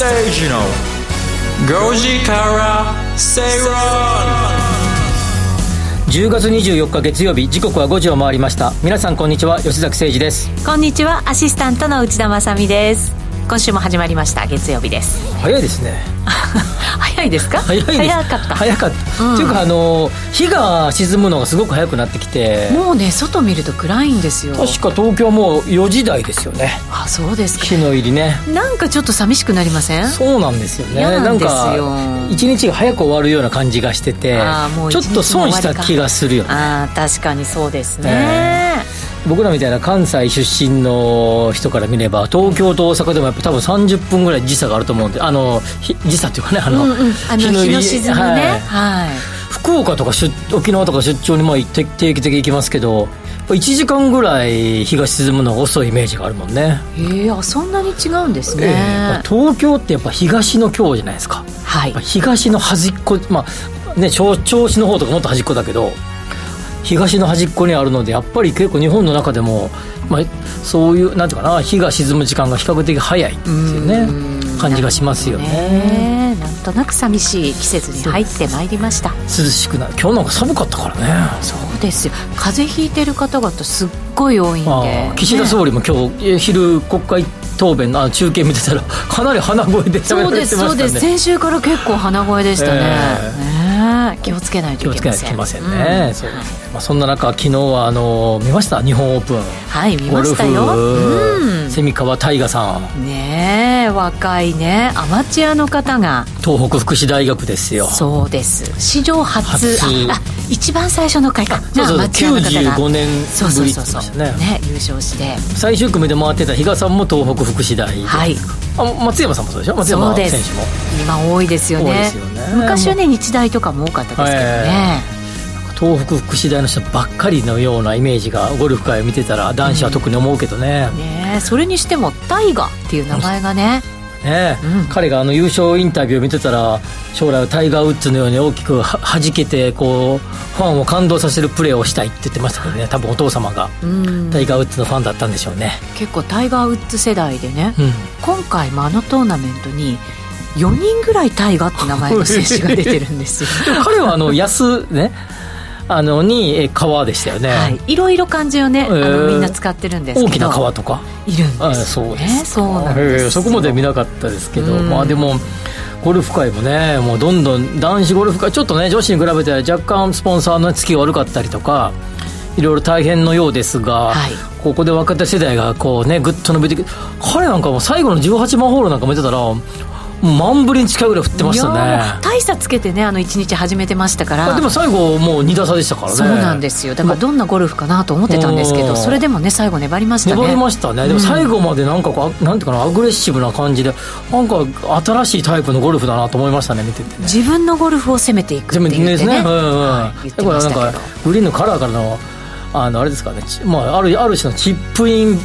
吉崎誠二の5時から正論10月24日月曜日時刻は5時を回りました。皆さんこんにちは。吉崎誠二です。こんにちは。アシスタントの内田まさです。今週も始まりました。月曜日です。早いですね 早いですか？早いです。早かった。早かった、うん、っていうかあの日が沈むのがすごく早くなってきて。もうね外見ると暗いんですよ。確か東京もう4時台ですよね。あそうですか。日の入りね。なんかちょっと寂しくなりません？そうなんですよね。なんか一日が早く終わるような感じがしててちょっと損した気がするよね。あ確かにそうですね、えー僕らみたいな関西出身の人から見れば東京と大阪でもやっぱ多分30分ぐらい時差があると思うんであの時差っていうかねあの,、うんうん、あの日の日の沈みね、はい、はい、福岡とか沖縄とか出張にまあ定期的に行きますけど1時間ぐらい日が沈むのが遅いイメージがあるもんね。へえそんなに違うんですね、えー、東京ってやっぱ東の京じゃないですか、はい、東の端っこまあね銚子の方とかもっと端っこだけど東の端っこにあるのでやっぱり結構日本の中でも、まあ、そういうなんていうかな日が沈む時間が比較的早いですよね感じがしますよね。なんとなく寂しい季節に入ってまいりました。涼しくなる。今日なんか寒かったからね。そうですよ。風邪ひいてる方々すっごい多いんで。岸田総理も今日、昼国会答弁の中継見てたらかなり鼻声で喋られてましたね。そうですそうです。先週から結構鼻声でしたね、えーね気をつけないといけません。ませんね、うん、そう。まあ、そんな中昨日はあの見ました？日本オープン。はい見ましたよ、うん、蝉川大我さん。ねえ若いね。アマチュアの方が。東北福祉大学ですよ。そうです。史上初。初。あ一番最初の回か。そうそう。そう95年ぶり。ってましたね。ね優勝して。最終組で回ってた比嘉さんも東北福祉大はい。あ松山さんもそうでしょ？松山選手も。今多いですよね、ね、昔はね日大とかも多かったですけどね、東北福祉大の人ばっかりのようなイメージがゴルフ界を見てたら男子は特に思うけどね、うん、ねそれにしてもタイガっていう名前がねね、うん、彼があの優勝インタビューを見てたら将来はタイガー・ウッズのように大きくはじけてこうファンを感動させるプレーをしたいって言ってましたけどね。多分お父様がタイガー・ウッズのファンだったんでしょうね。結構タイガー・ウッズ世代でね、うん、今回もあのトーナメントに4人ぐらいタイガーって名前の選手が出てるんですよ。彼はあの安ねあのに川でしたよね、はい、いろいろ漢字をね、えー、あのみんな使ってるんですけど。大きな川とか？いるんですそうですそうなんですそこまで見なかったですけど、まあでもゴルフ界もねもうどんどん男子ゴルフ界ちょっとね女子に比べて若干スポンサーの付きが悪かったりとかいろいろ大変のようですが、はい、ここで若手世代がこうねぐっと伸びて彼なんかも最後の18番ホールなんか見てたら万ぶりに近いぐらい振ってましたね。大差つけてねあの1日始めてましたから。でも最後もう2打差でしたからね。そうなんですよ。だからどんなゴルフかなと思ってたんですけどそれでもね最後粘りましたね。粘りましたね。でも最後までなんかこう、なんていうかなアグレッシブな感じでなんか新しいタイプのゴルフだなと思いましたね見ててね。自分のゴルフを攻めていくって言ってねですね、うんうん、はい、だからなんかグリーンのカラーからのあのあれですかね、まあ、あるある種のチップイン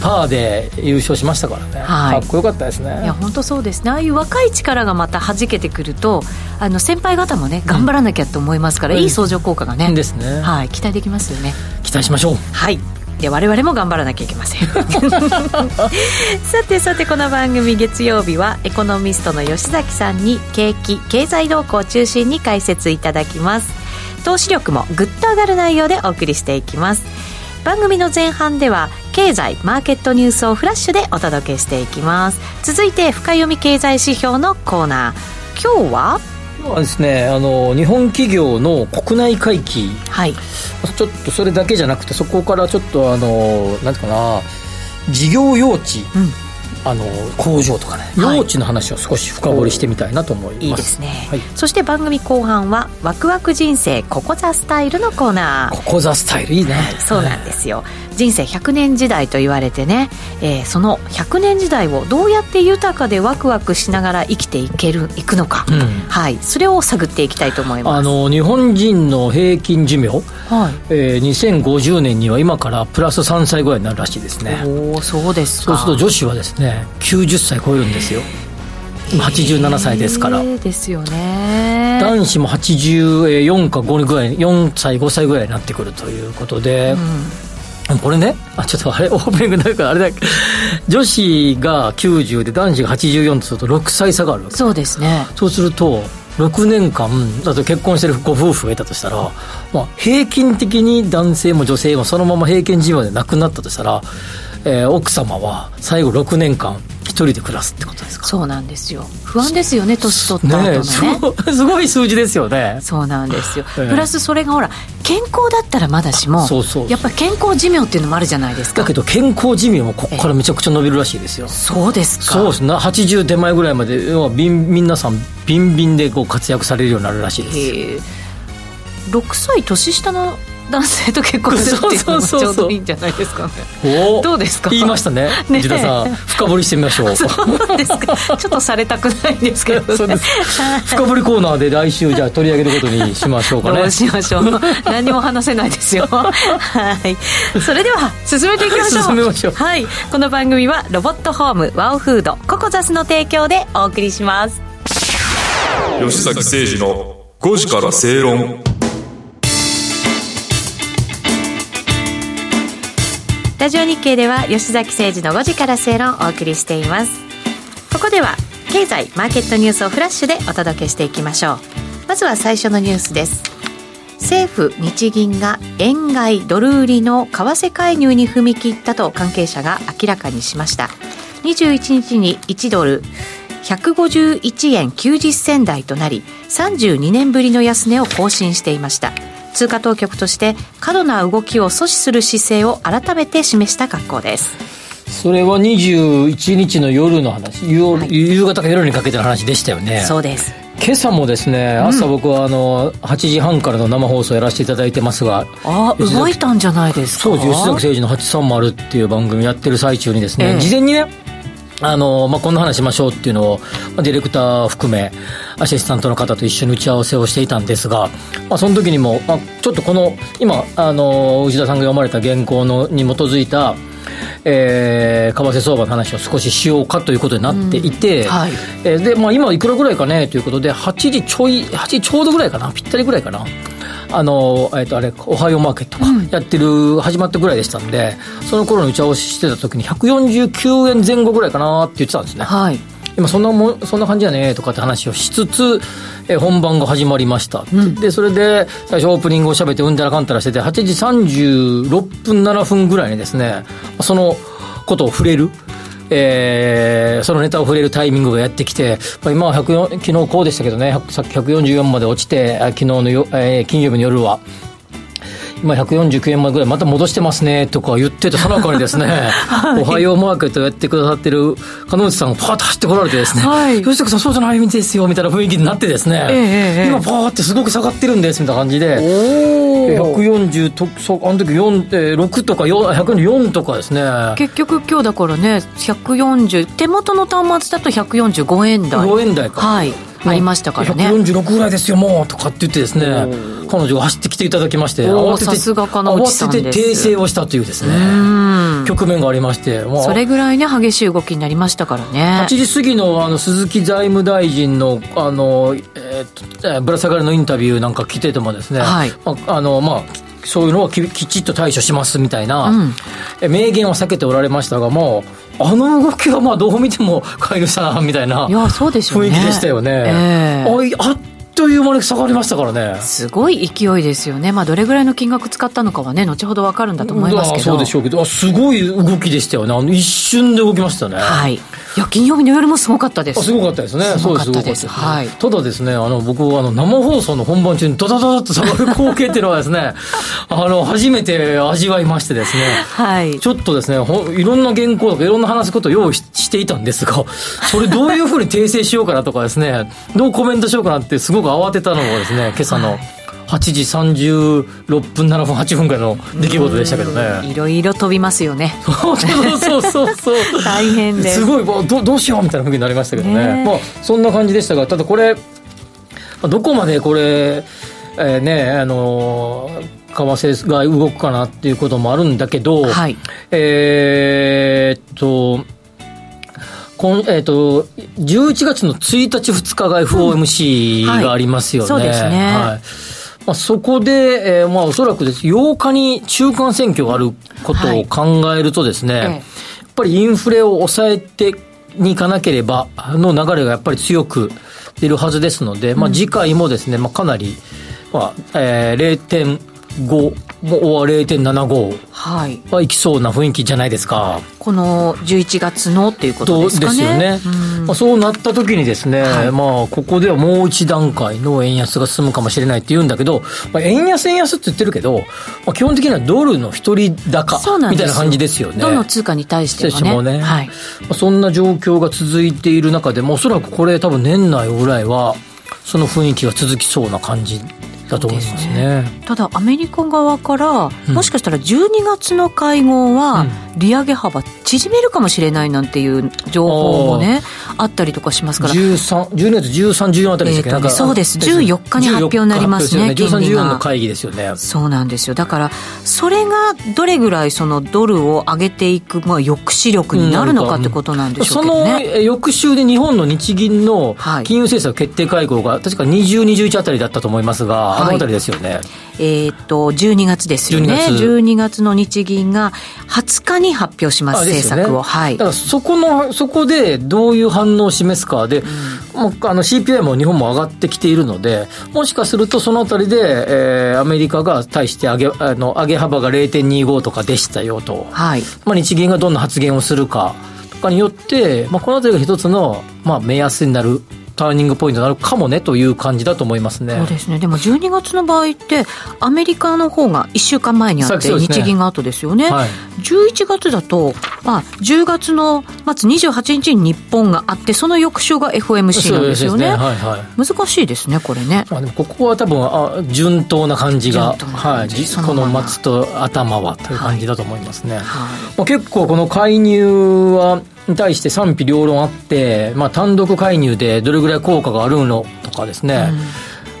パーで優勝しましたからね、はい、かっこよかったですね。いや本当そうですね。ああいう若い力がまたはじけてくるとあの先輩方もね頑張らなきゃと思いますから、うん、いい相乗効果がねですね、はい、期待できますよね。期待しましょう。はい。で我々も頑張らなきゃいけません。さてさてこの番組月曜日はエコノミストの吉崎さんに景気経済動向を中心に解説いただきます投資力もぐっと上がる内容でお送りしていきます。番組の前半では経済マーケットニュースをフラッシュでお届けしていきます。続いて深読み経済指標のコーナー。今日は？今日はですねあの日本企業の国内回帰、はい、ちょっとそれだけじゃなくてそこからちょっとあのなんていうかな事業用地、うんあの工場とかね、はい、用地の話を少し深掘りしてみたいなと思います。いいですね、はい、そして番組後半は「ワクワク人生ここザスタイル」のコーナー。ここザスタイルいいね、はい、そうなんですよ、人生100年時代と言われてね、えー、その100年時代をどうやって豊かでワクワクしながら生きていけるいくのか、うん、はい、それを探っていきたいと思います。あの日本人の平均寿命、はい。えー、2050年には今からプラス3歳ぐらいになるらしいですね。おそうですそうすると女子はですね90歳超えるんですよ。87歳ですから、ですよね。男子も84か5ぐらい4歳5歳ぐらいになってくるということで、うん。これね、あ、ちょっとあれ、オープニングなんかあれだ女子が90で男子が84とすると6歳差があるわけ。そうですね。そうすると、6年間、だと結婚してるご夫婦がいたとしたら、まあ、平均的に男性も女性もそのまま平均寿命で亡くなったとしたら、えー、奥様は最後6年間一人で暮らすってことですか？そうなんですよ。不安ですよね年取った後のね。ね すごい数字ですよね。そうなんですよ、ええプラスそれがほら健康だったらまだしもそうそうやっぱ健康寿命っていうのもあるじゃないですか。だけど健康寿命もここからめちゃくちゃ伸びるらしいですよ。そうですか。そうです。ね80手前ぐらいまで要はビン皆さんビンビンでこう活躍されるようになるらしいです。へえ。6歳年下の男性と結婚するっていうのもちそうそうそうそう。ょうどいいんじゃないですかね。お。どうですか？言いましたね。ねえ。内田さん深掘りしてみましょう。そうですか。ちょっとされたくないんですけど、ね、そうです。深掘りコーナーで来週じゃあ取り上げることにしましょうかね。どうしましょう？何にも話せないですよ。はい。それでは進めていきましょう。進めましょう。はい。この番組はロボットホームワオフードココザスの提供でお送りします。吉崎誠二の5時から正論ラジオ日経では吉崎誠二の5時から正論をお送りしています。ここでは経済マーケットニュースをフラッシュでお届けしていきましょう。まずは最初のニュースです。政府日銀が円買いドル売りの為替介入に踏み切ったと関係者が明らかにしました。21日に1ドル151円90銭台となり32年ぶりの安値を更新していました。通貨当局として過度な動きを阻止する姿勢を改めて示した格好です。それは21日の夜の話夕,、はい。夕方から夜にかけての話でしたよね。そうです。今朝もですね朝僕はあの8時半からの生放送やらせていただいてますがあ吉崎動いたんじゃないですか？そう吉崎誠二の830っていう番組やってる最中にですね、ええ。事前にねあの、まあ、こんな話しましょうっていうのを、まあ、ディレクター含め、アシスタントの方と一緒に打ち合わせをしていたんですが、まあ、その時にも、まあ、ちょっとこの、今、あの、内田さんが読まれた原稿のに基づいた、えー、為替相場の話を少ししようかということになっていて、うんはいえーで、まあ、今いくらぐらいかねということで、8時ちょい、8時ちょうどぐらいかな、ぴったりぐらいかな。あの、えっ、と、あれ、おはようマーケットがやってる、始まったぐらいでしたんで、その頃の打ち合わせしてた時に149円前後ぐらいかなって言ってたんですね。はい。今そんなもんそんな感じやねとかって話をしつつ、えー本番が始まりました、でそれで最初オープニングを喋ってうんたらかんたらしてて8時36分7分ぐらいにですねそのことを触れるえーそのネタを触れるタイミングがやってきて、まあ、今は1 0昨日こうでしたけどねさっき144まで落ちて昨日のよ、えー金曜日の夜は。今149円前ぐらいまた戻してますねとか言ってたさなかにですね、お はようマーケットやってくださってる金内さんがパーッと走ってこられてですね、はい。吉崎さんそうじゃないんですよみたいな雰囲気になってですね、ええええ今パーってすごく下がってるんですみたいな感じで、え140とあの時4、えー6とか4 144とかですね。結局今日だからね140手元の端末だと145円台。5円台か。はいありましたからね。146ぐらいですよもうとかって言ってですね彼女が走ってきていただきまして慌てて慌てて訂正をしたというですねうん。局面がありまして、まあそれぐらいね激しい動きになりましたからね。8時過ぎのあの鈴木財務大臣のあの、えーぶら下がりのインタビューなんか来ててもですね、はい。まああのまあ、そういうのはききちっと対処しますみたいな、うん。え明言は避けておられましたがもうあの動きはまあどう見ても買い主だなみたいないやそうでしょうね。雰囲気でしたよね、ええ。あいあっという間に下がりましたからね。すごい勢いですよね、まあ、どれぐらいの金額使ったのかはね後ほど分かるんだと思いますけど。あそうでしょうけど。あすごい動きでしたよね。あの一瞬で動きましたね。はい。いや金曜日の夜もすごかったです。あすごかったですね。すごかったです。はい。ただですね、あの、僕、あの、生放送の本番中にドダドダっと下がる光景っていうのはですね、あの、初めて味わいましてですね、はい。ちょっとですね、ほんいろんな原稿とかいろんな話すことを用意ししていたんですが、それどういうふうに訂正しようかなとかですね、どうコメントしようかなってすごく慌てたのがですね、今朝の8時36分、7分、8分ぐらいの出来事でしたけどね。いろいろ飛びますよね。そうそうそうそう。大変で。すすごいもうどどうしようみたいな雰囲気になりましたけどね。まあ、そんな感じでしたがただこれまあどこまでこれ、えーねあのー為替が動くかなっていうこともあるんだけど、はい。えーっと今えーっと11月の1日2日が FOMC はいがありますよね、そうですね。はい。まあ、そこで、えー、まあおそらくです。8日に中間選挙があることを考えるとですね、はい、やっぱりインフレを抑えてにいかなければの流れがやっぱり強く出るはずですので、まあ、次回もですね、まあ、かなり、まあえー、0.5もう0.75はいきそうな雰囲気じゃないですか。この11月のっていうことですかね。ですよね。まあ、そうなった時にですね、はい、まあ、ここではもう一段階の円安が進むかもしれないって言うんだけど、まあ、円安円安って言ってるけど、まあ、基本的にはドルの一人高みたいな感じですよね。どの通貨に対してもね。もねはい、まあ、そんな状況が続いている中で、もおそらくこれ多分年内ぐらいは、その雰囲気が続きそうな感じだと思いますね、ね、ただアメリカ側から、うん、もしかしたら12月の会合は利上げ幅縮めるかもしれないなんていう情報もねあったりとかしますから。12月13、14あたりでしたっけ、えー、そうです。14日。に発表になりますねね13、14の会議ですよね。そうなんですよ。だからそれがどれぐらいそのドルを上げていく、まあ、抑止力になるのかってことなんでしょうけどね、その翌週で日本の日銀の金融政策決定会合が確か20、21あたりだったと思いますが、あのあたりですよね。えっと、12月ですよね。12月 ,12 月の日銀が20日に発表します、政策を。はい。だからそこの、そこでどういう反応を示すかで、うん、もうあの CPI も日本も上がってきているので、もしかするとそのあたりで、えー、アメリカが対して上げ、あの、上げ幅が0.25とかでしたよと。はい。まあ日銀がどんな発言をするか。とかによって、まあ、このあたりが一つの、まあ、目安になるターニングポイントになるかもねという感じだと思いますね。そうですね。でも12月の場合って、アメリカの方が1週間前にあって、日銀が後ですよね。はい、11月だと、まあ、10月の末28日に日本があって、その翌週が FOMC なんですよね。ねはいはい、難しいですね、これね。まあ、でもここは多分あ順当な感じが、はい、この末と頭はという感じだと思いますね。はいまあ、結構この介入はに対して賛否両論あって、まあ、単独介入でどれぐらい効果があるのとかですね、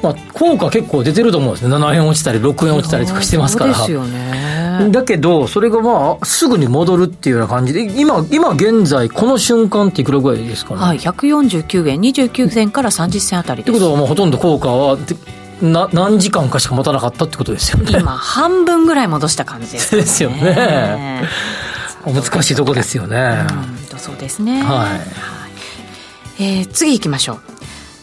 うん、まあ、効果結構出てると思うんですね。7円落ちたり6円落ちたりとかしてますから。ですよね。だけどそれがまあすぐに戻るっていうような感じで今今現在この瞬間っていくらぐらいですかね？はい149円29銭から30銭あたりです。ってことはもうほとんど効果はな何時間かしか持たなかったってことですよね。今半分ぐらい戻した感じです、ね、ですよね難しいとこですよね。うん、そうですね。はい。はい、えー、次行きましょう。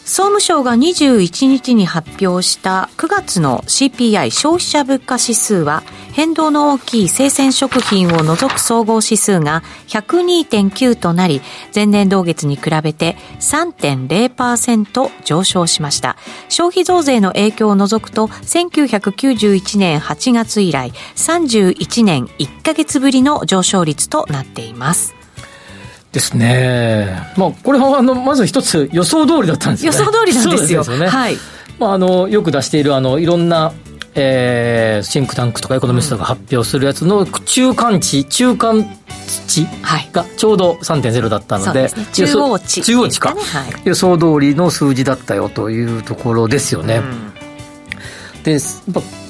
総務省が21日に発表した9月の CPI 消費者物価指数は変動の大きい生鮮食品を除く総合指数が102.9となり前年同月に比べて3.0%上昇しました消費増税の影響を除くと1991年8月以来31年1ヶ月ぶりの上昇率となっていますですね。まあ、これはあの、まず一つ予想通りだったんですよね。予想通りなんですよ。すよね。はい。まあ、あの、よく出している、あの、いろんな、えー、シンクタンクとかエコノミストが発表するやつの中間値、中間値がちょうど3.0だったので、はいでね、中央値、中央値か、はい、予想通りの数字だったよというところですよね。うん。で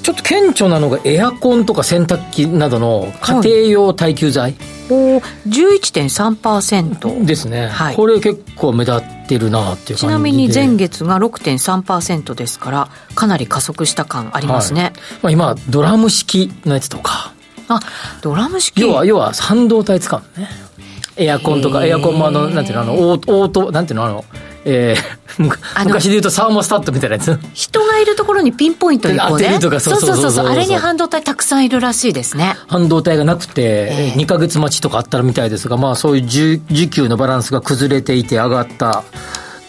ちょっと顕著なのがエアコンとか洗濯機などの家庭用耐久財、お11.3%ですね、はい、これ結構目立ってるなっていう感じちなみに前月が6.3%ですからかなり加速した感ありますね、はい、まあ、今ドラム式のやつとか。あドラム式？要は要は半導体使うのね。エアコンとかエアコンもあのなんていうのあのオートなんていうのあのえー、昔で言うとサーモスタットみたいなやつ。人がいるところにピンポイントにこうね。そうそうそうそう。あれに半導体たくさんいるらしいですね。半導体がなくて、えー、2か月待ちとかあったらみたいですがまあそういう需給のバランスが崩れていて上がったっ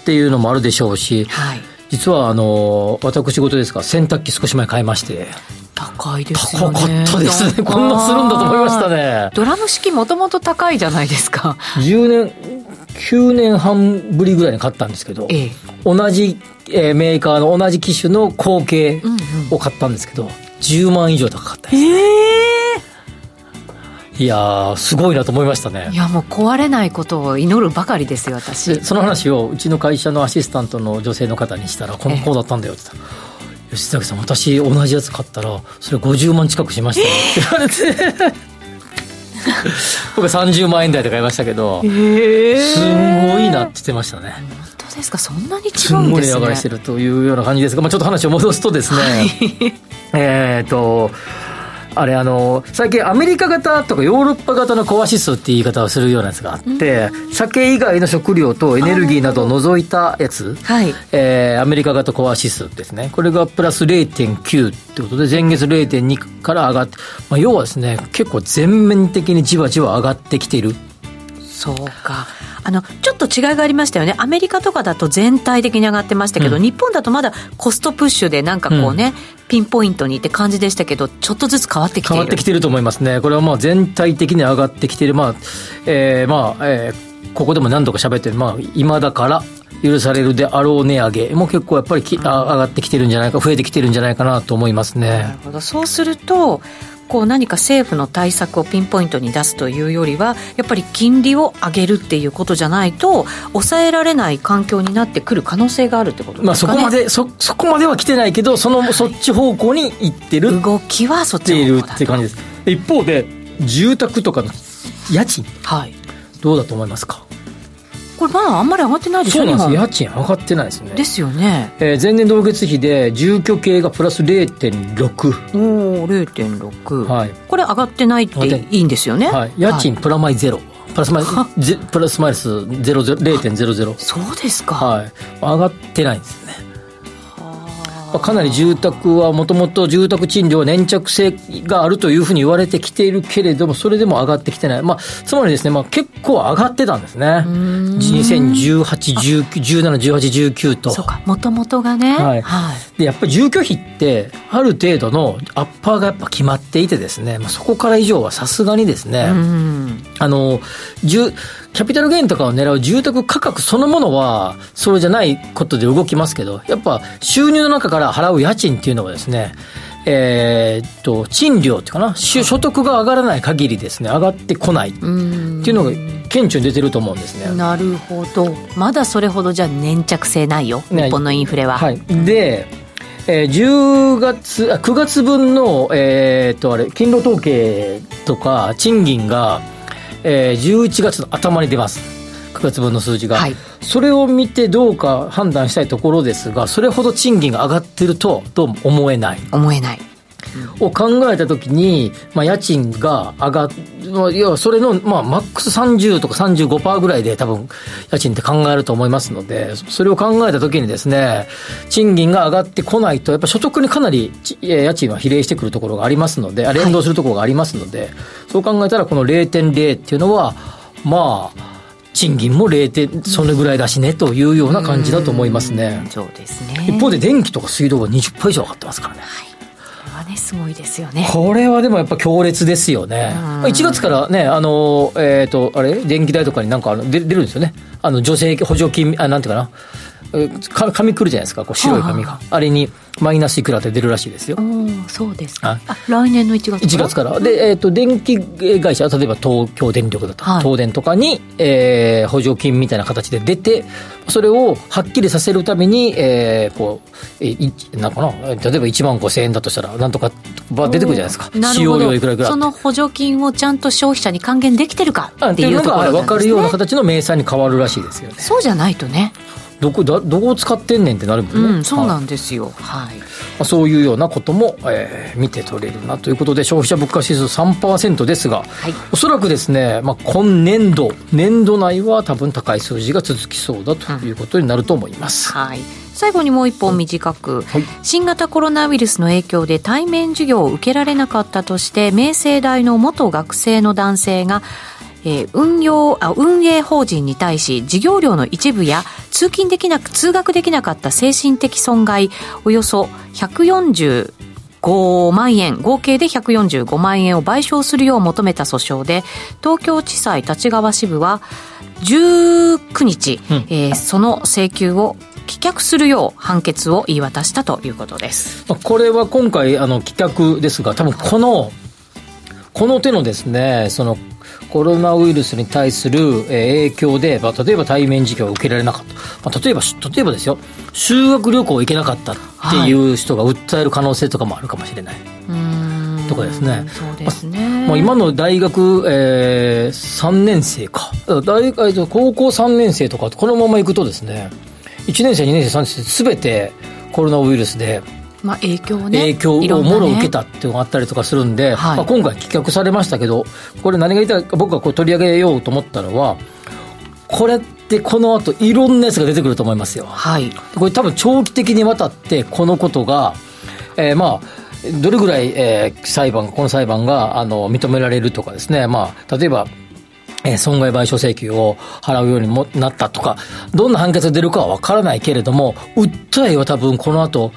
ていうのもあるでしょうし、はい、実はあの私事ですが洗濯機少し前買いまして。高いですよね。高かったですね。こんなするんだと思いましたね。ドラム式もともと高いじゃないですか。10年、9年半ぶりぐらいに買ったんですけど、ええ、同じ、えー、メーカーの同じ機種の後継を買ったんですけど、うんうん、10万以上高かったです。えー、いやすごいなと思いましたね。いや、もう壊れないことを祈るばかりですよ、私。その話をうちの会社のアシスタントの女性の方にしたら、この子だったんだよって言ったら、吉崎さん私同じやつ買ったらそれ50万近くしましたって言われて 僕は30万円台で買いましたけど、すんごいなって言ってましたね。本当ですか？そんなに違うんですね。すんごい値上がりしてるというような感じですが、まあ、ちょっと話を戻すとですね、はい、えっと、あれあの最近アメリカ型とかヨーロッパ型のコア指数っていう言い方をするようなやつがあって、うん、酒以外の食料とエネルギーなどを除いたやつ、はい。えー、アメリカ型コア指数ですね。これがプラス0.9ってことで前月0.2から上がって、まあ、要はですね結構全面的にじわじわ上がってきている。そうかあのちょっと違いがありましたよね、アメリカとかだと全体的に上がってましたけど、うん、日本だとまだコストプッシュで、なんかこうね、うん、ピンポイントにって感じでしたけど、ちょっとずつ変わってきて変わってきてると思いますね、これはまあ全体的に上がってきてる、まあえーまあえー、ここでも何度か喋ってる、まあ、今だから許されるであろう値上げも結構やっぱりき、うん、上がってきてるんじゃないか、増えてきてるんじゃないかなと思いますね。なるほど。そうするとこう何か政府の対策をピンポイントに出すというよりはやっぱり金利を上げるっていうことじゃないと抑えられない環境になってくる可能性があるってことね、まあ、そこまでそそこまでは来てないけどその、そっち方向に行ってる。動きはそっち方向だって感じです。一方で住宅とかの家賃、はい、どうだと思いますか？これまだあんまり上がってないでしょそうなんです。家賃上がってないですね。ですよね、えー、前年同月比で住居系がプラス0.6おお0.6、はい、これ上がってないっていいんですよね、はい、家賃プラマイゼロ、プラスマイプラスマイナス0.00そうですか。はい。上がってないんですねかなり住宅はもともと住宅賃料は粘着性があるというふうに言われてきているけれども、それでも上がってきてない。まあ、つまりですね、まあ結構上がってたんですね。2018、19、17、18、19と。そうか、もともとがね。はい。はい、で、やっぱり住居費って、ある程度のアッパーがやっぱ決まっていてですね、まあ、そこから以上はさすがにですね、あの、住、キャピタルゲインとかを狙う住宅価格そのものは、それじゃないことで動きますけど、やっぱ収入の中から払う家賃っていうのはですね、えー、っと、賃料っていうかな、所得が上がらない限りですね、上がってこないっていうのが顕著に出てると思うんですね。なるほど。まだそれほどじゃ粘着性ないよ、日本のインフレは。はい。で、えー、10月、あ9月分の、えー、っと、あれ、勤労統計とか賃金が、えー、11月の頭に出ます。9月分の数字が、はい、それを見てどうか判断したいところですがそれほど賃金が上がってるとどうも思えない。思えないを考えたときに、まあ、家賃が上がっ、要はそれの、まあ、マックス30とか35%ぐらいで多分、家賃って考えると思いますので、それを考えたときにですね、賃金が上がってこないと、やっぱ所得にかなり家賃は比例してくるところがありますので、連動するところがありますので、はい、そう考えたらこの0.0っていうのは、まあ、賃金も0点、それぐらいだしねというような感じだと思いますね。うそうですね。一方で電気とか水道が20%以上上がってますからね。はいねすごいですよね。これはでもやっぱ強烈ですよね、1月からねあのえっ、ー、とあれ？電気代とかになんかあの出出るんですよね。あの助成補助金あなんていうかな紙くるじゃないですかこう白い紙があれにマイナスいくらって出るらしいですよ。そうですか。あ来年の1月から ?1 月から。で、えっ、ー、と、電気会社、例えば東京電力だとか、はい、東電とかに、えー、補助金みたいな形で出て、それをはっきりさせるために、えー、こう、えなんかな、例えば1万5千円だとしたら、なんとか出てくるじゃないですか。使用量いくらいくら。その補助金をちゃんと消費者に還元できてるかっていうところが、ね、分かるような形の明細に変わるらしいですよね。そうじゃないとね。どこだどこを使ってんねんってなるもんね、うん、そうなんですよ、はい、まあ、そういうようなことも、えー、見て取れるなということで消費者物価指数3%ですが、はい、おそらくですね、まあ、今年度年度内は多分高い数字が続きそうだということになると思います、うん、はい。最後にもう一本短く、はい、新型コロナウイルスの影響で対面授業を受けられなかったとして明星大の元学生の男性がえー、運用あ運営法人に対し事業料の一部や通勤できなく通学できなかった精神的損害およそ140 5万円合計で145万円を賠償するよう求めた訴訟で東京地裁立川支部は19日、うん、えー、その請求を棄却するよう判決を言い渡したということです。これは今回あの棄却ですが多分このこの手のですねそのコロナウイルスに対する影響で、まあ、例えば対面授業を受けられなかった、まあ、例えば例えばですよ。修学旅行行けなかったっていう人が訴える可能性とかもあるかもしれない、はい、かですね、そうですね、まあ、今の大学、えー、3年生か。大学高校3年生とかこのままいくとですね。1年生2年生3年生すべてコロナウイルスでまあ、影響ね影響をもろ受けたっていうのがあったりとかするんで、はい、まあ、今回棄却されましたけどこれ何が言いたいか僕がこう取り上げようと思ったのはこれってこの後いろんなやつが出てくると思いますよ。はい、これ多分長期的にわたってこのことが、えー、まあどれぐらい、えー、裁判この裁判があの認められるとかですね、まあ、例えばえー、損害賠償請求を払うようにもなったとか、どんな判決が出るかは分からないけれども、訴えは多分この後、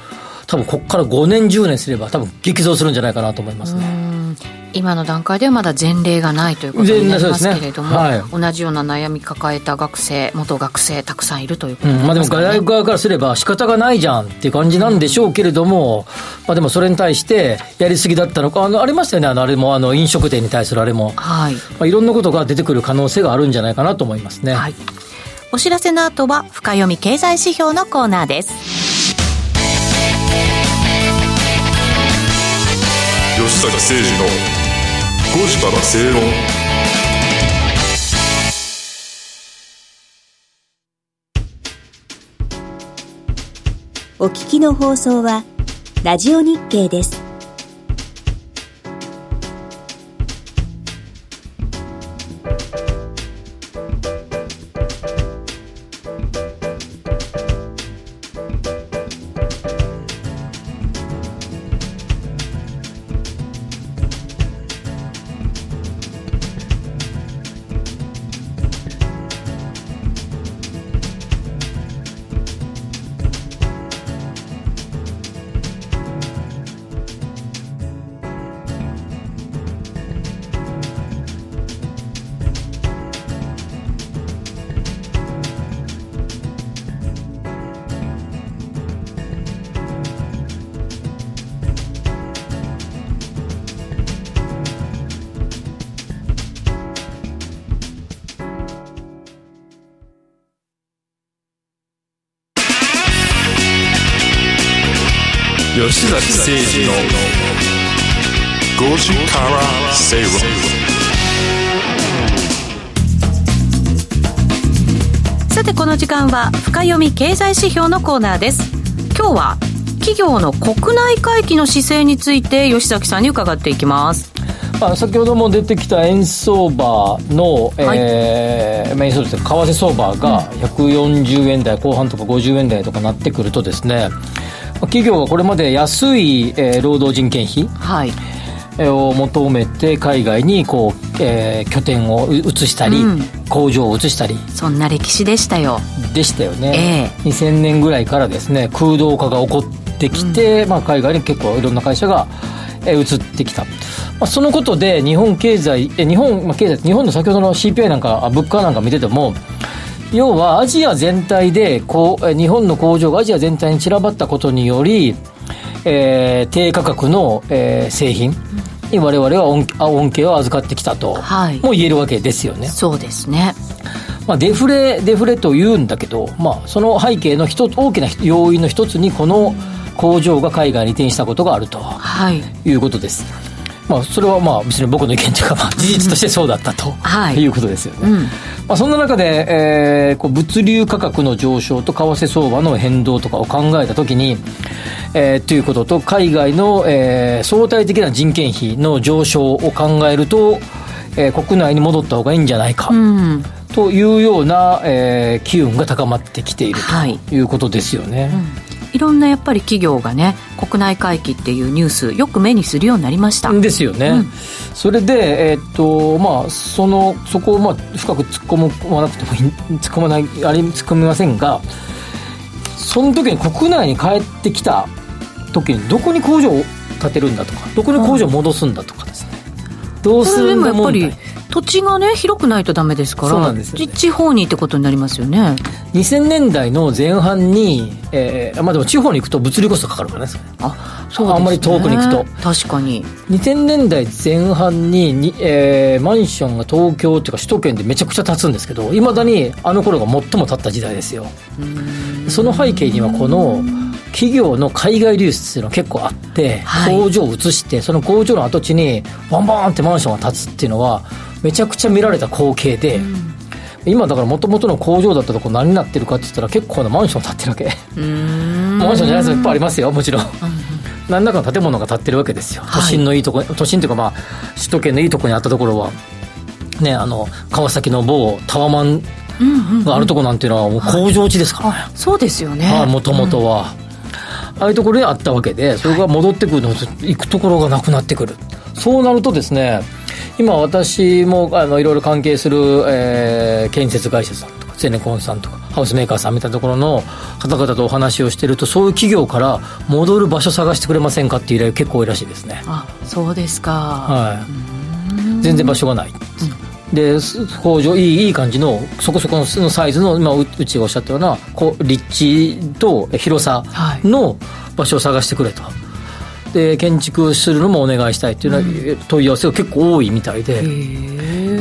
多分ここから5年、10年すれば、多分激増するんじゃないかなと思いますね。今の段階ではまだ前例がないということになりますけれども、ね。はい、同じような悩み抱えた学生、元学生、たくさんいるということで、ね。うん、まあ、でも大学側からすれば、仕方がないじゃんっていう感じなんでしょうけれども、まあ、でもそれに対して、やりすぎだったのか、あのありましたよね、あのあれもあの飲食店に対するあれも、はい。まあ、いろんなことが出てくる可能性があるんじゃないかなと思いますね。はい、お知らせの後は、深読み経済指標のコーナーです。吉坂誠二の5時から正論お聞きの放送はラジオ日経です。吉崎誠二の5時から正論さてこの時間は深読み経済指標のコーナーです。今日は企業の国内回帰の姿勢について吉崎さんに伺っていきます。まあ、先ほども出てきた円相場の、はい、えー、円相場為替相場が140円台後半とか50円台とかなってくるとですね、企業はこれまで安い、えー、労働人件費、はい。を求めて海外にこう、えー、拠点を移したり、うん、工場を移したり。そんな歴史でしたよ。でしたよね、えー、2000年ぐらいからですね空洞化が起こってきて、うん、まあ、海外に結構いろんな会社が、えー、移ってきた、まあ、そのことで日本経済え日本、まあ、経済日本の先ほどの CPI なんか物価なんか見てても要はアジア全体でこう日本の工場がアジア全体に散らばったことにより、えー、低価格の、えー、製品に我々は恩恩恵を預かってきたと、はい、も言えるわけですよね。そうですねまあ、デフレ、デフレと言うんだけど、まあ、その背景の一大きな要因の一つに、この工場が海外に移転したことがあると、はい、いうことです。まあ、それはまあ別に僕の意見というか、まあ、事実としてそうだったと、はい、いうことですよね。うん、まあ、そんな中で、えー、こう物流価格の上昇と為替相場の変動とかを考えたときに、えー、ということと、海外の、えー、相対的な人件費の上昇を考えると、えー、国内に戻った方がいいんじゃないか。うんというような、えー、機運が高まってきているということですよね。はいうんいろんなやっぱり企業がね国内回帰っていうニュースよく目にするようになりました。ですよね、うん、それで、えー、っとまあ、そのそこを、まあ、深く突っ込まなくても突っ込まないあれ突っ込みませんがその時に国内に帰ってきた時にどこに工場を建てるんだとかどこに工場を戻すんだとかですね、うん、どうするんだ問題土地がね広くないとダメですからそうなんです地方にってことになりますよね。2000年代の前半に、えーまあ、でも地方に行くと物流コストかかるからねあそう、ね、あんまり遠くに行くと。確かに。2000年代前半にに、えー、マンションが東京っていうか首都圏でめちゃくちゃ建つんですけどいまだにあの頃が最も建った時代ですよ。その背景にはこの企業の海外流出っていうのが結構あって、はい。工場を移してその工場の跡地にバンバーンってマンションが建つっていうのはめちゃくちゃ見られた光景で、今だからもともとの工場だったとこ何になってるかって言ったら結構なマンション建ってるわけ。マンションじゃないですよ。いっぱいありますよ。もちろん、何らかの建物が建ってるわけですよ、はい。都心のいいとこ都心というかまあ首都圏のいいとこにあったところはねあの川崎の某タワマンがあるとこなんていうのはもう工場地ですから。ね、そうですよね。もともとは、ああいうところにあったわけでそれが戻ってくるの行くところがなくなってくる。そうなるとですね今私もあのいろいろ関係する、えー建設会社さんとかゼネコンさんとかハウスメーカーさんみたいなところの方々とお話をしてるとそういう企業から戻る場所探してくれませんかっていう依頼結構多いらしいですね。あそうですか。はい、全然場所がない、で工場いいいい感じのそこそこのサイズの今ううちがおっしゃったようなこう立地と広さの場所を探してくれと。で建築するのもお願いしたいっていうのは、問い合わせが結構多いみたいで、やっ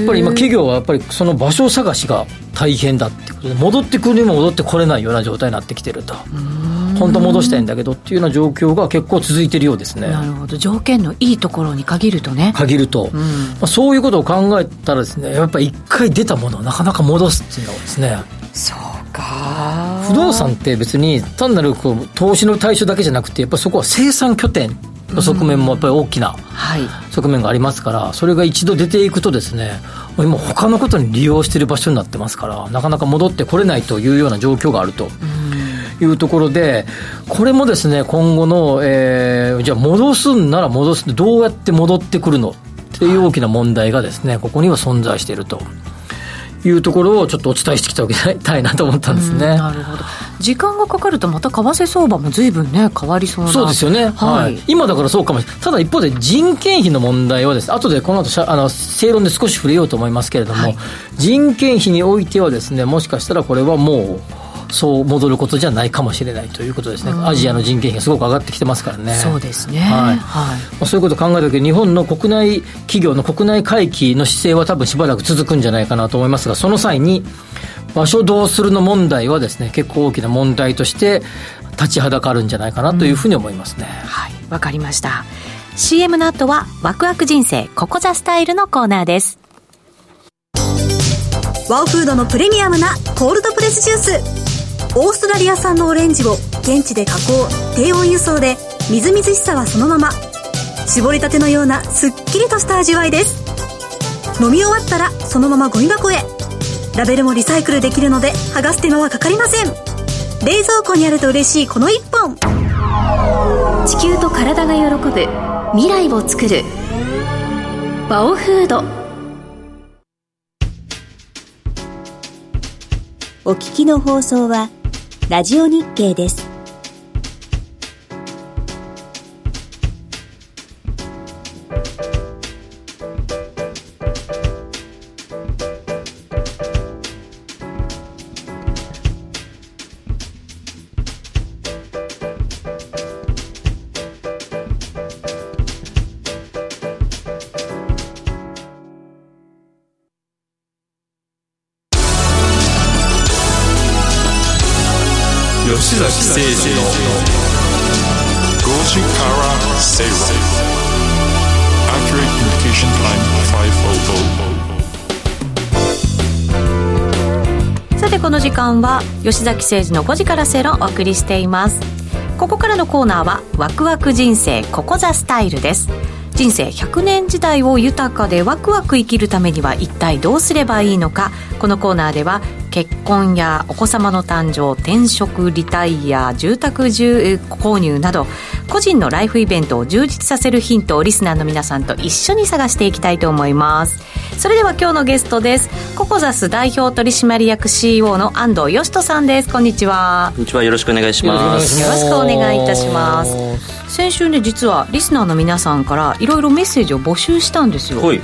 ぱり今企業はやっぱりその場所探しが大変だってことで戻ってくるにも戻ってこれないような状態になってきてると。本当戻したいんだけどっていうような状況が結構続いてるようですね。なるほど。条件のいいところに限るとね。限ると、まあ、そういうことを考えたらですねやっぱり一回出たものをなかなか戻すっていうのはですね。そうか不動産って別に単なるこう投資の対象だけじゃなくてやっぱりそこは生産拠点の側面もやっぱり大きなはい。側面がありますからそれが一度出ていくとですね今他のことに利用している場所になってますからなかなか戻ってこれないというような状況があるというところでこれもですね今後の、えーじゃあ戻すんなら戻すどうやって戻ってくるのっていう大きな問題がですねここには存在しているというところをちょっとお伝えしてきておきたいなと思ったんですね。なるほど。時間がかかるとまた為替相場も随分ね変わりそうな。そうですよね、はい。はい。今だからそうかもしれない、ただ一方で人件費の問題はですね、後でこの後あの正論で少し触れようと思いますけれども、はい。人件費においてはですね、もしかしたらこれはもう、そう戻ることじゃないかもしれないということですね、アジアの人件費がすごく上がってきてますからね。そうですね。はい。はい。まあ、そういうことを考えたときに日本の国内企業の国内回帰の姿勢は多分しばらく続くんじゃないかなと思いますがその際に場所どうするの問題はですね結構大きな問題として立ちはだかるんじゃないかなというふうに思いますね、はい。わかりました。CM の後はワクワク人生ココザスタイルのコーナーです。ワオフードのプレミアムなコールドプレスジュースオーストラリア産のオレンジを現地で加工低温輸送でみずみずしさはそのまま絞りたてのようなすっきりとした味わいです。飲み終わったらそのままゴミ箱へ。ラベルもリサイクルできるので剥がす手間はかかりません。冷蔵庫にあると嬉しいこの一本。地球と体が喜ぶ未来を作る。バオフード。お聞きの放送はラジオ日経です。吉崎誠二の5時から正論をお送りしています。ここからのコーナーはワクワク人生ここザスタイルです。人生100年時代を豊かでワクワク生きるためには一体どうすればいいのか。このコーナーでは結婚やお子様の誕生転職リタイア住宅購入など個人のライフイベントを充実させるヒントをリスナーの皆さんと一緒に探していきたいと思います。それでは今日のゲストです。ココザス代表取締役 CEO の安藤義人さんです。こんにちは。こんにちは。よろしくお願いします。よろしくお願いいたします。先週ね実はリスナーの皆さんからいろいろメッセージを募集したんですよ。はい。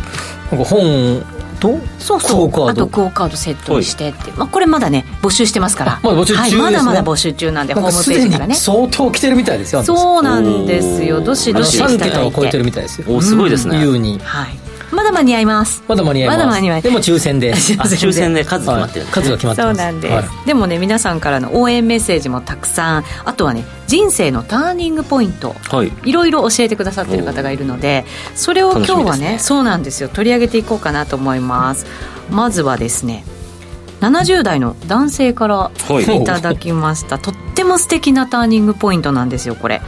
なんか本とそうそう。クオカード。あとクオカードセットにしてって、まあ、これまだね募集してますから。まだ募集中ですね。はい、まだまだ募集中なんでホームページからね。相当来てるみたいですよそうなんですよ。どしどしいた3だいて桁を超えてるみたいですよ。おすごいですね、優に。はいまだ間に合います。まだ間に合います。まだ間に合います。でも抽選で。抽選で。数決まってる数が決まってます。そうなんです、はい。でもね皆さんからの応援メッセージもたくさん。あとはね人生のターニングポイント。はい。いろいろ教えてくださってる方がいるのでそれを今日はねね。そうなんですよ。取り上げていこうかなと思います。まずはですね70代の男性からはい。いただきました。とっても素敵なターニングポイントなんですよこれ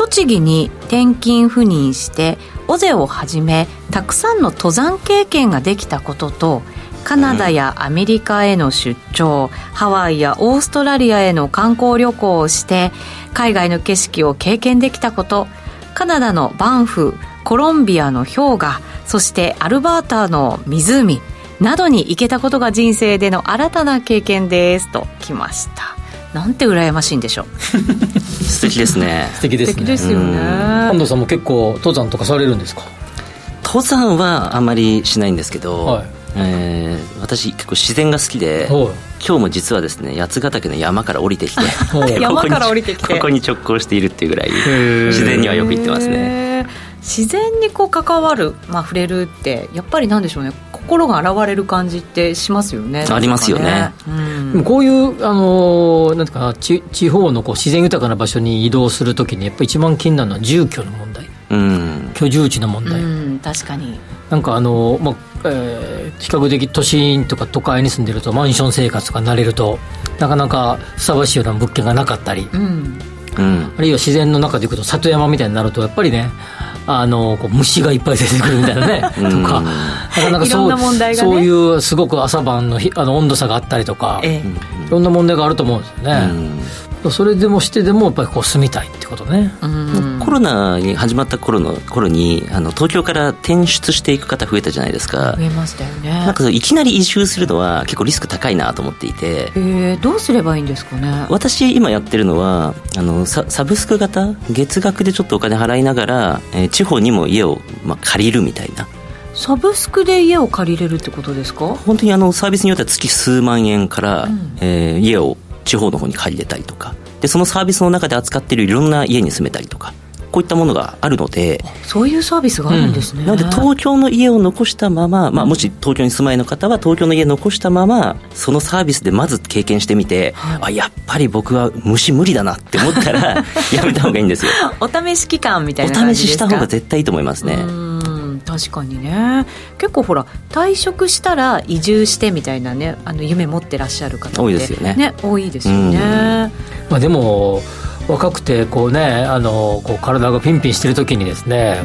栃木に転勤赴任して尾瀬をはじめたくさんの登山経験ができたこととカナダやアメリカへの出張、ハワイやオーストラリアへの観光旅行をして海外の景色を経験できたことカナダのバンフコロンビアの氷河そしてアルバータの湖などに行けたことが人生での新たな経験ですときましたなんて羨ましいんでしょう。素敵ですね。素敵ですね。素敵ですよね。安藤さんも結構登山とかされるんですか？登山はあまりしないんですけど、はい。えー私結構自然が好きではい。今日も実はですね八ヶ岳の山から降りてきて山から降りてきて。ここに直行しているっていうぐらいー。自然にはよく行ってますね自然にこう関わる、まあ、触れるってやっぱりなんでしょうね。心が洗われる感じってしますよね。ありますよね。うん。でもこういう、あのーなんていうかな地地方のこう自然豊かな場所に移動するときにやっぱり一番気になるのは住居の問題。うん。居住地の問う題、ん確かに。なんかあのーまあえー比較的都心とか都会に住んでるとマンション生活とかになれるとなかなかふさわしいような物件がなかったり。うんうん。あるいは自然の中で行くと里山みたいになるとやっぱりねあのこう虫がいっぱい出てくるみたいなねと うん。か。なかなかそうね。そういうすごく朝晩のひあの温度差があったりとか、えいろんな問題があると思うんですようね、んそれでもしてでもやっぱりこう住みたいってことね。えうん。コロナに始まった頃の頃にあの東京から転出していく方増えたじゃないですか。増えましたよね。なんかいきなり移住するのは結構リスク高いなと思っていて。えー、どうすればいいんですかね？私今やってるのはあのササブスク型月額でちょっとお金払いながら、えー地方にも家を、まあ、借りるみたいな。サブスクで家を借りれるってことですか？本当にあのサービスによっては月数万円から、うん。えー家を地方の方に借りれたりとか。でそのサービスの中で扱っているいろんな家に住めたりとか。こういったものがあるので。そういうサービスがあるんですね、なので東京の家を残したまま、まあ、もし東京に住まいの方は東京の家残したままそのサービスでまず経験してみて、あやっぱり僕は虫無理だなって思ったら やめた方がいいんですよ。お試し期間みたおいな感試しした方が絶対いいと思いますね。うん確かにね。結構ほら退職したら移住してみたいなねあの夢持ってらっしゃる方って多いですよね。多いですよね、まあ、でも若くてこうねあのこう体がピンピンしてる時にですね、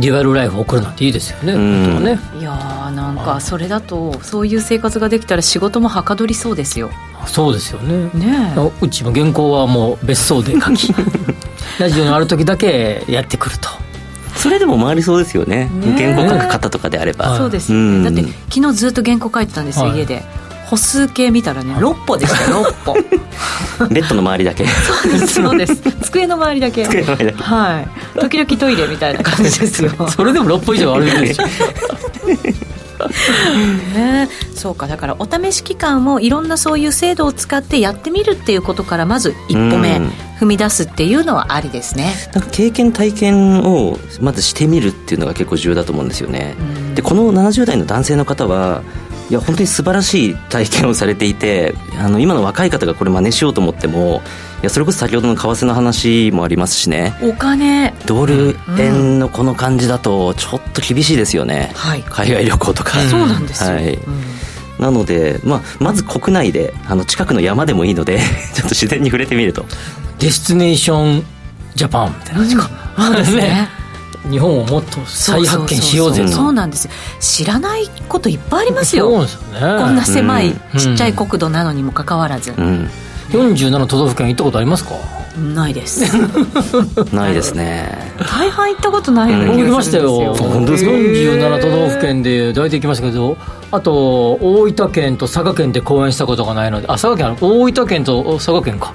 デュアルライフを送るなんていいですよね、うん。本当はね。いやーなんかそれだとそういう生活ができたら仕事もはかどりそうですよ。そうですよね。ねえ。うちも原稿はもう別荘で書き ラジオのある時だけやってくるとそれでも回りそうですよね。ね原稿書く方とかであれば、はい。そうですようん。ねだって昨日ずっと原稿書いてたんですよ、はい。家で。歩数計見たらね6歩でしたよ6歩。ベッドの周りだけ。そうです 机の周りだけ。机の周りだけ。はい。時々トイレみたいな感じですよ。それでも6歩以上歩いてるでしょ ね。そうか。だからお試し期間もいろんなそういう制度を使ってやってみるっていうことからまず一歩目うん。踏み出すっていうのはありですね。なんか経験体験をまずしてみるっていうのが結構重要だと思うんですよね。うん。でこの70代の男性の方はいや本当に素晴らしい体験をされていてあの今の若い方がこれ真似しようと思ってもいやそれこそ先ほどの為替の話もありますしね。お金。ドル円のこの感じだとちょっと厳しいですよね、はい。海外旅行とか、そうなんですよ、はい。うん。なので、まあ、まず国内であの近くの山でもいいので ちょっと自然に触れてみると。 Destination Japan みたいな感じか、そうですね日本をもっと再発見しようぜと。そうなんですよ。知らないこといっぱいありますよ。そうですよね。こんな狭いうん。ちっちゃい国土なのにもかかわらず、うん47都道府県行ったことありますか？ないです。ないですね。大半行ったことないような僕行きま気がするんしたよ。ですよ。本当ですか？47都道府県で大体行きましたけどあと大分県と佐賀県で公演したことがないのであ佐賀県ある？大分県と佐賀県か、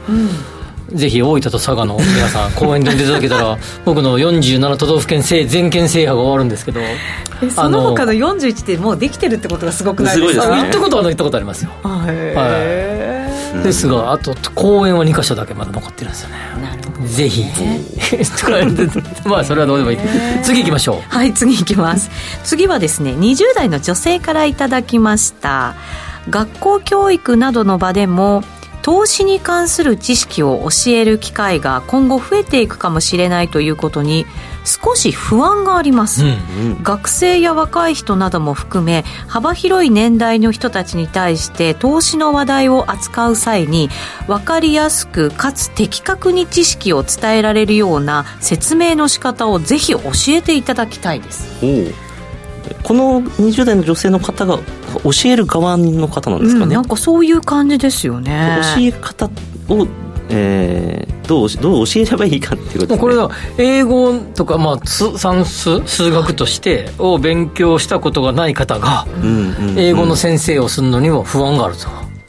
ぜひ大分と佐賀の皆さん公演で出ていただけたら 僕の47都道府県制全県制覇が終わるんですけどえその他の41ってもうできてるってことがすごくないですか？すごいですね。あ行ったことは行ったことありますよ。あへですがあと公演は2箇所だけまだ残ってるんですよね。ぜひとか言ってまあそれはどうでもいい。次行きましょう。はい次行きます。次はですね20代の女性からいただきました。学校教育などの場でも投資に関する知識を教える機会が今後増えていくかもしれないということに少し不安があります、うん学生や若い人なども含め幅広い年代の人たちに対して投資の話題を扱う際に分かりやすくかつ的確に知識を伝えられるような説明の仕方をぜひ教えていただきたいです。この20代の女性の方が教える側の方なんですかうん、ね、なんかそういう感じですよね。教え方を、えーどうどう教えればいいかっていうことです、ね、これは英語とか、まあ、す算数数学としてを勉強したことがない方が英語の先生をするのにも不安があると、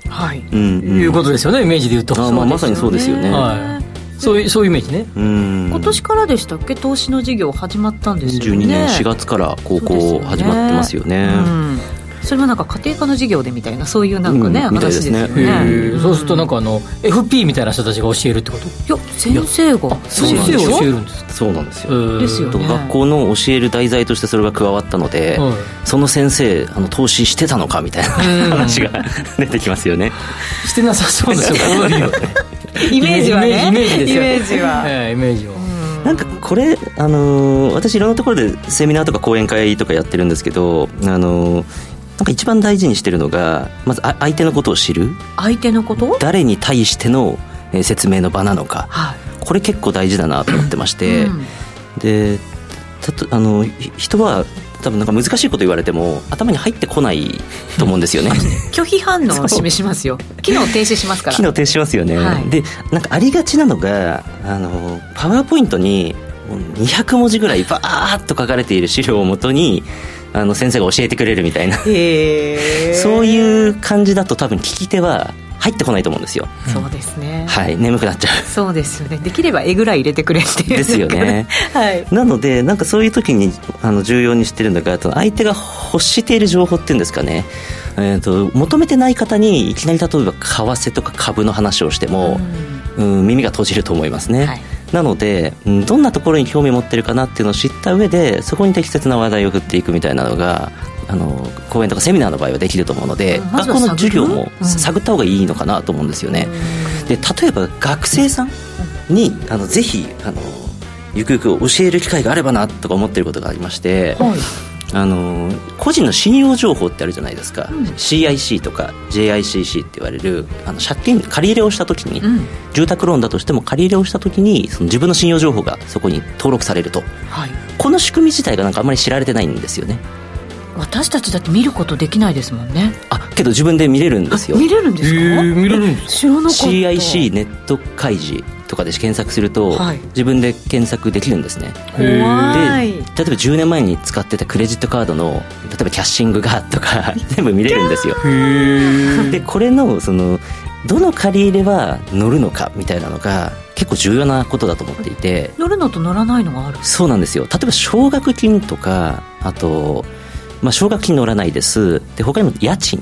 はい。うんうん。いうことですよねイメージで言うと。あまあまさにそうですよね、はい、そういうそういうイメージね。うん。今年からでしたっけ？投資の授業始まったんですよね。12年4月から高校始まってますよね。うんそれはなんか家庭科の授業でみたいなそういうなんかね、うん話ですね。ね。そうするとなんかあの FP みたいな人たちが教えるってこと？いや先生が先生が教えるんですそうなんですよ、ですよね。学校の教える題材としてそれが加わったので、はい。その先生あの投資してたのかみたいな話が出てきますよね。してなさそうですよ イメージはね。イメージですよイメージは。ええイメージは。なんかこれ、あのー私いろんなところでセミナーとか講演会とかやってるんですけど、あのーなんか一番大事にしてるのがまずあ相手のことを知る。相手のこと？誰に対してのえー説明の場なのか。はい。これ結構大事だなと思ってまして、うん。であのひ人は多分なんか難しいこと言われても頭に入ってこないと思うんですよね。拒否反応を示しますよ。機能停止しますから。機能停止しますよね、はい。でなんかありがちなのがあのパワーポイントにもう200文字ぐらいバーッと書かれている資料をもとにあの先生が教えてくれるみたいな。そういう感じだと多分聞き手は入ってこないと思うんですよ。そうですね。はい眠くなっちゃそうですよね。できれば絵ぐらい入れてくれっていうですよね。はい、うなのでなんかそういう時にあの重要にしてるのがその相手が欲している情報っていうんですかね。えー、と求めてない方にいきなり例えば為替とか株の話をしても、うん、耳が閉じると思いますね、はいなのでうんどんなところに興味を持ってるかなっていうのを知った上でそこに適切な話題を振っていくみたいなのがあの講演とかセミナーの場合はできると思うので、うんま学校の授業も探った方がいいのかなと思うんですよね、で例えば学生さんにあのぜひあのゆくゆく教える機会があればなとか思ってることがありまして、はいあの個人の信用情報ってあるじゃないですか、CIC とか JICC って言われるあの借金借り入れをした時に、うん。住宅ローンだとしても借り入れをした時にその自分の信用情報がそこに登録されると。はい。この仕組み自体がなんかあんまり知られてないんですよね。私たちだって見ることできないですもんね。あけど自分で見れるんですよ。あ見れるんですか、へえ見れるんです知らなかった。CIC ネット開示とかで検索すると、はい。自分で検索できるんですね。で例えば10年前に使ってたクレジットカードの例えばキャッシングがとか 全部見れるんですよ。でこれのそのどの借り入れは乗るのかみたいなのが結構重要なことだと思っていて。乗るのと乗らないのがある。そうなんですよ。例えば奨学金とかあと、まあ、奨学金乗らないです。で他にも家賃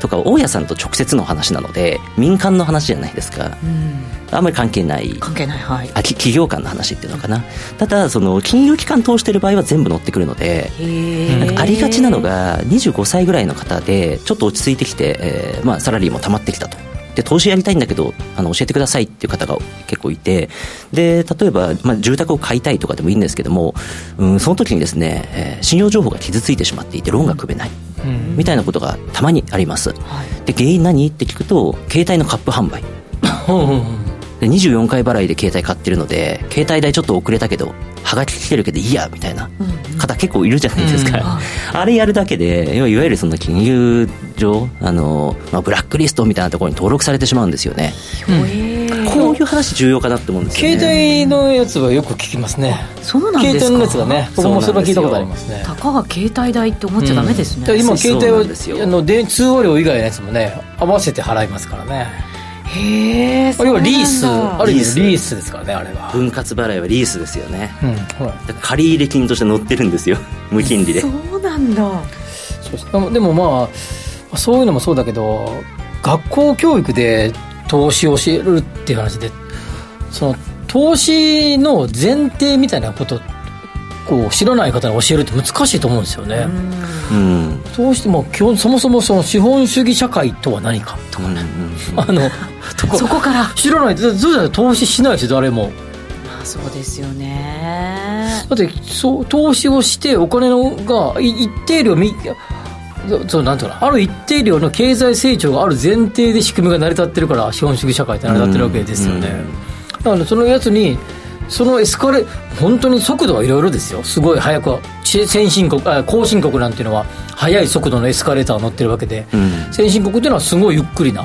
とか大家さんと直接の話なので民間の話じゃないですか。うん。あんまり関係ない。関係ないはい。あき企業間の話っていうのかな。ただその金融機関通してる場合は全部乗ってくるのでへなんかありがちなのが25歳ぐらいの方でちょっと落ち着いてきて、えーまあ、サラリーも溜まってきたとで投資やりたいんだけどあの教えてくださいっていう方が結構いてで例えば、まあ、住宅を買いたいとかでもいいんですけども、うん、その時にですね、えー信用情報が傷ついてしまっていてローンが組めない、みたいなことがたまにあります。で原因何って聞くと携帯のカップ販売。で24回払いで携帯買ってるので携帯代ちょっと遅れたけどはがき来てるけどいいやみたいな方結構いるじゃないですか、あれやるだけでいわゆるその金融上あの、まあ、ブラックリストみたいなところに登録されてしまうんですよね、こういう話重要かなって思うんですよね。携帯のやつはよく聞きますね。そうなんですか？携帯のやつがね僕もそれは聞いたことありますね。たかが携帯代って思っちゃダメですね、で今携帯そうなんですよ。はあの電通話料以外のやつもね合わせて払いますからねへえあれはリース。ある意リース味リースですからねあれは。分割払いはリースですよね。うんほらだから借入金として載ってるんですよ無金利で。そうなんだ。そうです。でもまあそういうのもそうだけど学校教育で投資を教えるっていう話でその投資の前提みたいなことこう知らない方に教えるって難しいと思うんですよね。うん。どうしても基本そもそもその資本主義社会とは何か。とかね、あの そこから。知らない。とそうじゃない。投資しないし誰も。そうですよね。だってそう投資をしてお金のが一定量みそうなんていうかある一定量の経済成長がある前提で仕組みが成り立ってるから資本主義社会って成り立ってるわけですよね、だからそのやつにそのエスカレ本当に速度はいろいろですよ。すごい速く先進国あ後進国なんていうのは速い速度のエスカレーター乗ってるわけで、うん、先進国っていうのはすごいゆっくりな。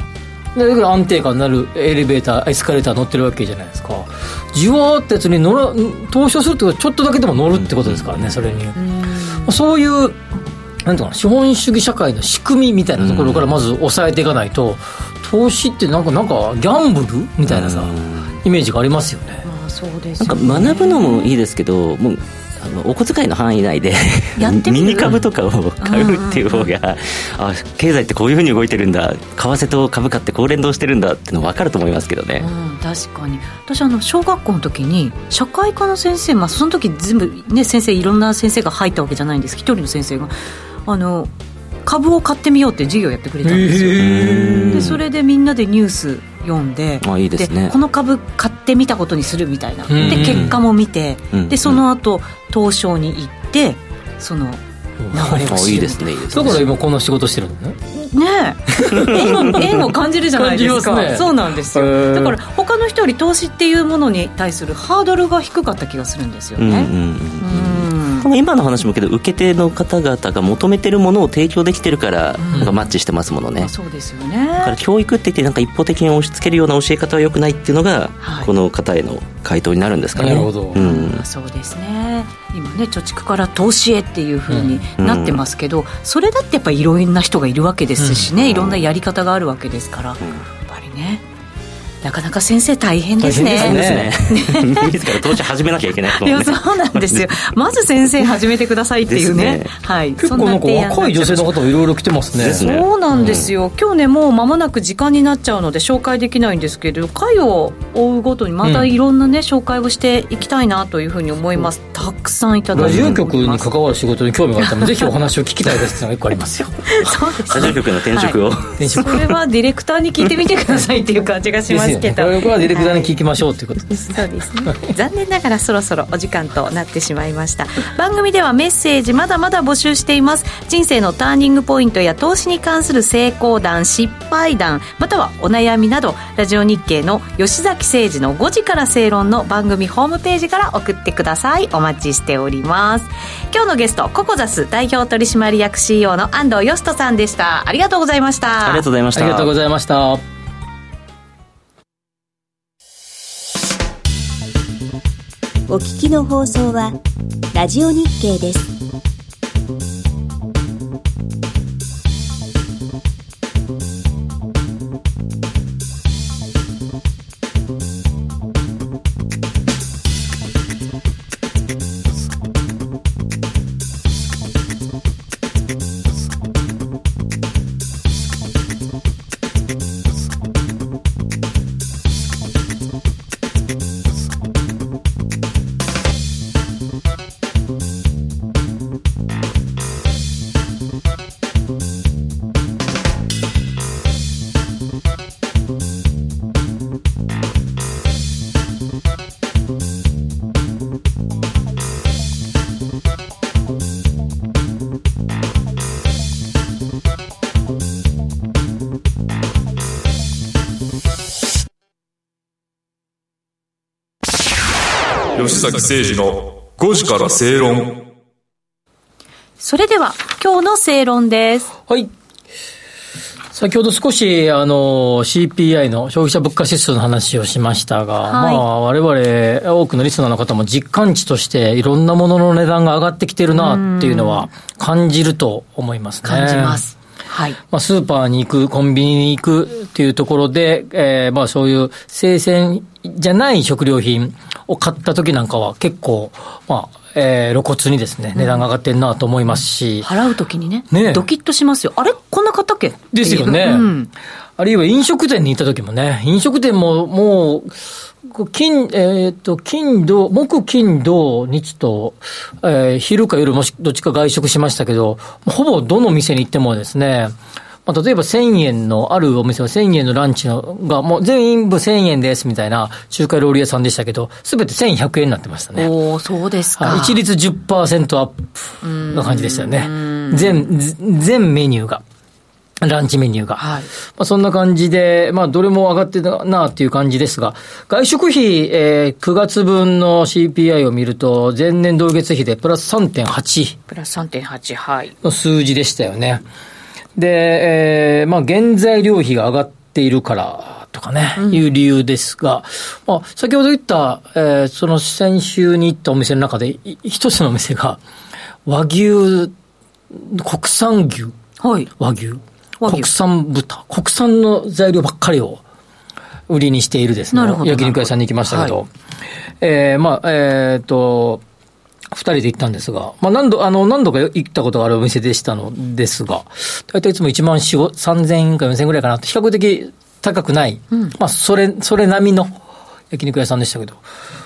だから安定感になるエレベーターエスカレーター乗ってるわけじゃないですか。じわーってやつに乗ら投資をするってことはちょっとだけでも乗るってことですからね、うん、それに、うん、そういうなんていうか資本主義社会の仕組みみたいなところからまず抑えていかないと、投資ってなんかなんかギャンブルみたいなさ、イメージがありますよね。そうです、ね、なんか学ぶのもいいですけどもうあのお小遣いの範囲内でミニ株とかを買うっていう方が、あ経済ってこういうふうに動いてるんだ為替と株価ってこう連動してるんだっての分かると思いますけどね、うん、確かに。私あの小学校の時に社会科の先生、まあ、その時全部ね先生いろんな先生が入ったわけじゃないんです。一人の先生が。あの株を買ってみようっていう授業をやってくれたんですよ。でそれでみんなでニュース読んであいいですね。この株買ってみたことにするみたいな。で結果も見てでその後東証に行ってその流れを知るいいですねいいですね。だから今こんな仕事してるのね。ねえ。縁を感じるじゃないですか。ね、そうなんですよ。だから他の人より投資っていうものに対するハードルが低かった気がするんですよね。うん、うんこの今の話もけど受け手の方々が求めてるものを提供できてるから、なんかマッチしてますものね、そうですよね。だから教育って言ってなんか一方的に押し付けるような教え方はよくないっていうのが、はい、この方への回答になるんですかね。なるほど、うん、そうですね。今ね貯蓄から投資へっていうふうになってますけど、うん、それだってやっぱりいろんな人がいるわけですしね、うん、いろんなやり方があるわけですから、やっぱりねなかなか先生大変ですね。大変ですね。自ら投資始めなきゃいけない、ね、いや、そうなんですよ。まず先生始めてくださいっていうね。ねはい。結構なんか若い女性の方もいろいろ来てますね。そうなんですよ。うん、今日ね、もう間もなく時間になっちゃうので紹介できないんですけれど、回を追うごとにまたいろんなね、うん、紹介をしていきたいなというふうに思います。たくさんいただいてラジオ局に関わる仕事に興味があったら、ぜひお話を聞きたいですっていうのが一個ありますよ。そうです、ね。ラジオ局の転職を。はい、それはディレクターに聞いてみてくださいっていう感じがしますけど。ディレクターに聞きましょうということです、そうですね。残念ながらそろそろお時間となってしまいました。番組ではメッセージまだまだ募集しています。人生のターニングポイントや投資に関する成功談失敗談またはお悩みなどラジオ日経の吉崎誠二の5時から正論の番組ホームページから送ってください。お待ちしております。今日のゲストココザス代表取締役 CEO の安藤義人さんでした。ありがとうございました。ありがとうございました。ありがとうございましたお聞きの放送はラジオ日経です。崎誠二の5時から正論。それでは、今日の正論です。はい。先ほど少し、あの、CPI の消費者物価指数の話をしましたが、はい、まあ、我々、多くのリスナーの方も実感値として、いろんなものの値段が上がってきてるなっていうのは感じると思いますね。感じます。はい。まあ、スーパーに行く、コンビニに行くっていうところで、えー、まあ、そういう生鮮じゃない食料品を買った時なんかは結構、まあ、えー、露骨にですね、値段が上がってるなと思いますし。払う時にね、ねドキッとしますよ。あれ？こんな買ったっけ？ですよね。うんあるいは飲食店に行った時もね、飲食店ももう、金、えっ、ー、と、金土、木金土日と、えー、昼か夜もしどっちか外食しましたけど、ほぼどの店に行ってもですね、まあ、例えば1000円の、あるお店は1000円のランチのが、もう全員部1000円ですみたいな中華料理屋さんでしたけど、すべて1100円になってましたね。おそうですか。一律10%アップの感じでしたよね。全、全メニューが。ランチメニューが。はい、まあ、そんな感じで、まあ、どれも上がってたなっていう感じですが、外食費、えー、9月分の CPI を見ると、前年同月比でプラス3.8。プラス3.8、はい。の数字でしたよね。で、えー、まあ、原材料費が上がっているからとかね、うん、いう理由ですが、まあ、先ほど言った、えー、その先週に行ったお店の中で、一つのお店が、和牛、国産牛、はい、和牛、国産豚、国産の材料ばっかりを売りにしているですね、焼肉屋さんに行きましたけど、はい、えー、まあ、えっ、ー、と、二人で行ったんですが、まあ何度、あの、何度か行ったことがあるお店でしたのですが、大体いつも1万4、3000円か4000円ぐらいかな。と、比較的高くない、うん、まあ、それ、それ並みの焼肉屋さんでしたけど、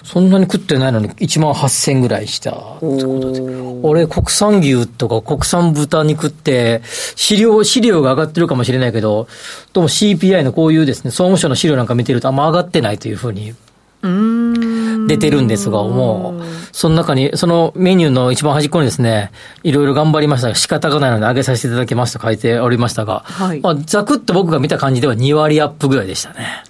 そんなに食ってないのに1万8000円ぐらいしたってことで、俺、国産牛とか国産豚肉って、飼料、飼料が上がってるかもしれないけど、どうも CPI のこういうですね、総務省の資料なんか見てるとあんま上がってないというふうに出てるんですが、もう、その中に、そのメニューの一番端っこにですね、いろいろ頑張りました。が、仕方がないので上げさせていただきますと書いておりましたが、はい、まあ、ざくっと僕が見た感じでは2割アップぐらいでしたね。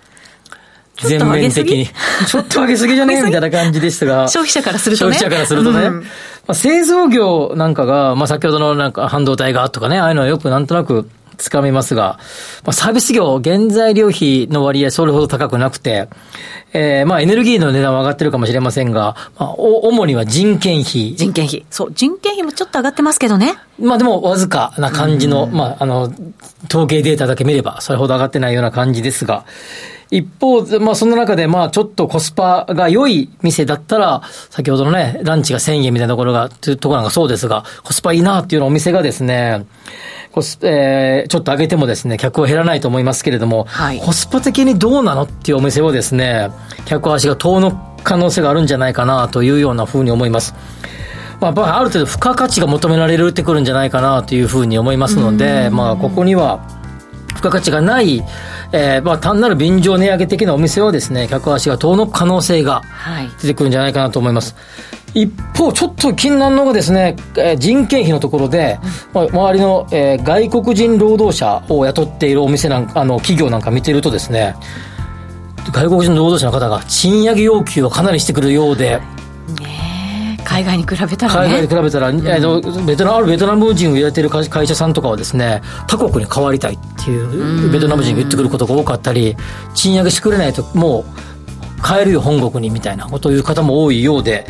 全面的に。ちょっと上げすぎじゃね？えみたいな感じでしたが。消費者からするとね。消費者からするとね。うん、まあ、製造業なんかが、まあ、先ほどのなんか半導体がとかね、ああいうのはよくなんとなくつかみますが、まあ、サービス業、原材料費の割合それほど高くなくて、えー、まあエネルギーの値段は上がってるかもしれませんが、まあ、主には人件費。人件費。そう、人件費もちょっと上がってますけどね。まあでもわずかな感じの、まああの、統計データだけ見ればそれほど上がってないような感じですが、一方、まあその中でまあちょっとコスパが良い店だったら、先ほどのね、ランチが1000円みたいなところが、というところなんかそうですが、コスパいいなっていうようなお店がですね、コス、えー、ちょっと上げてもですね、客は減らないと思いますけれども、はい、コスパ的にどうなのっていうお店をですね、客足が遠の可能性があるんじゃないかなというようなふうに思います。まあ、ある程度付加価値が求められるってくるんじゃないかなというふうに思いますので、まあ、ここには、付加価値がない、えー、まあ、単なる便乗値上げ的なお店はですね、客足が遠のく可能性が出てくるんじゃないかなと思います。はい一方、ちょっと気になるのがですね、え人件費のところで、まあ、周りの、えー、外国人労働者を雇っているお店なんか、あの、企業なんか見てるとですね、外国人労働者の方が賃上げ要求をかなりしてくるようで、海外に比べたら、ね、海外に比べたら、うん、えー、ベトナムベトナム人を入れてる会社さんとかはですね他国に変わりたいっていうベトナム人が言ってくることが多かったり賃上げしてくれないともう帰るよ本国にみたいなことを言う方も多いようで、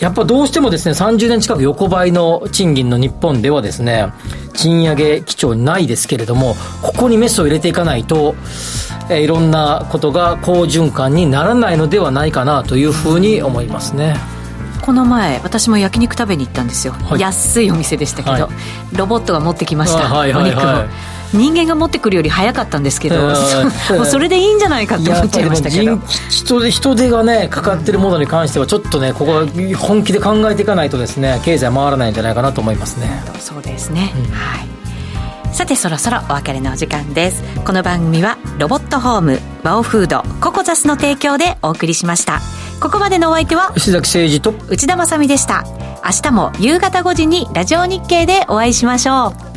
やっぱどうしてもですね、30年近く横ばいの賃金の日本ではですね、賃上げ基調ないですけれども、ここにメスを入れていかないと、えー、いろんなことが好循環にならないのではないかなというふうに思いますね。この前私も焼肉食べに行ったんですよ、はい、安いお店でしたけど、はい、ロボットが持ってきました、はいはいはい、お肉を人間が持ってくるより早かったんですけど、もうそれでいいんじゃないかって思っちゃいましたけど。人で人手がねかかってるものに関してはちょっとねここは本気で考えていかないとですね経済回らないんじゃないかなと思いますね。そうですね、うん、はい。さてそろそろお別れのお時間です。この番組はロボットホームバオフードココザスの提供でお送りしましたここまでのお相手は石崎誠二と内田まさでした。明日も夕方5時にラジオ日経でお会いしましょう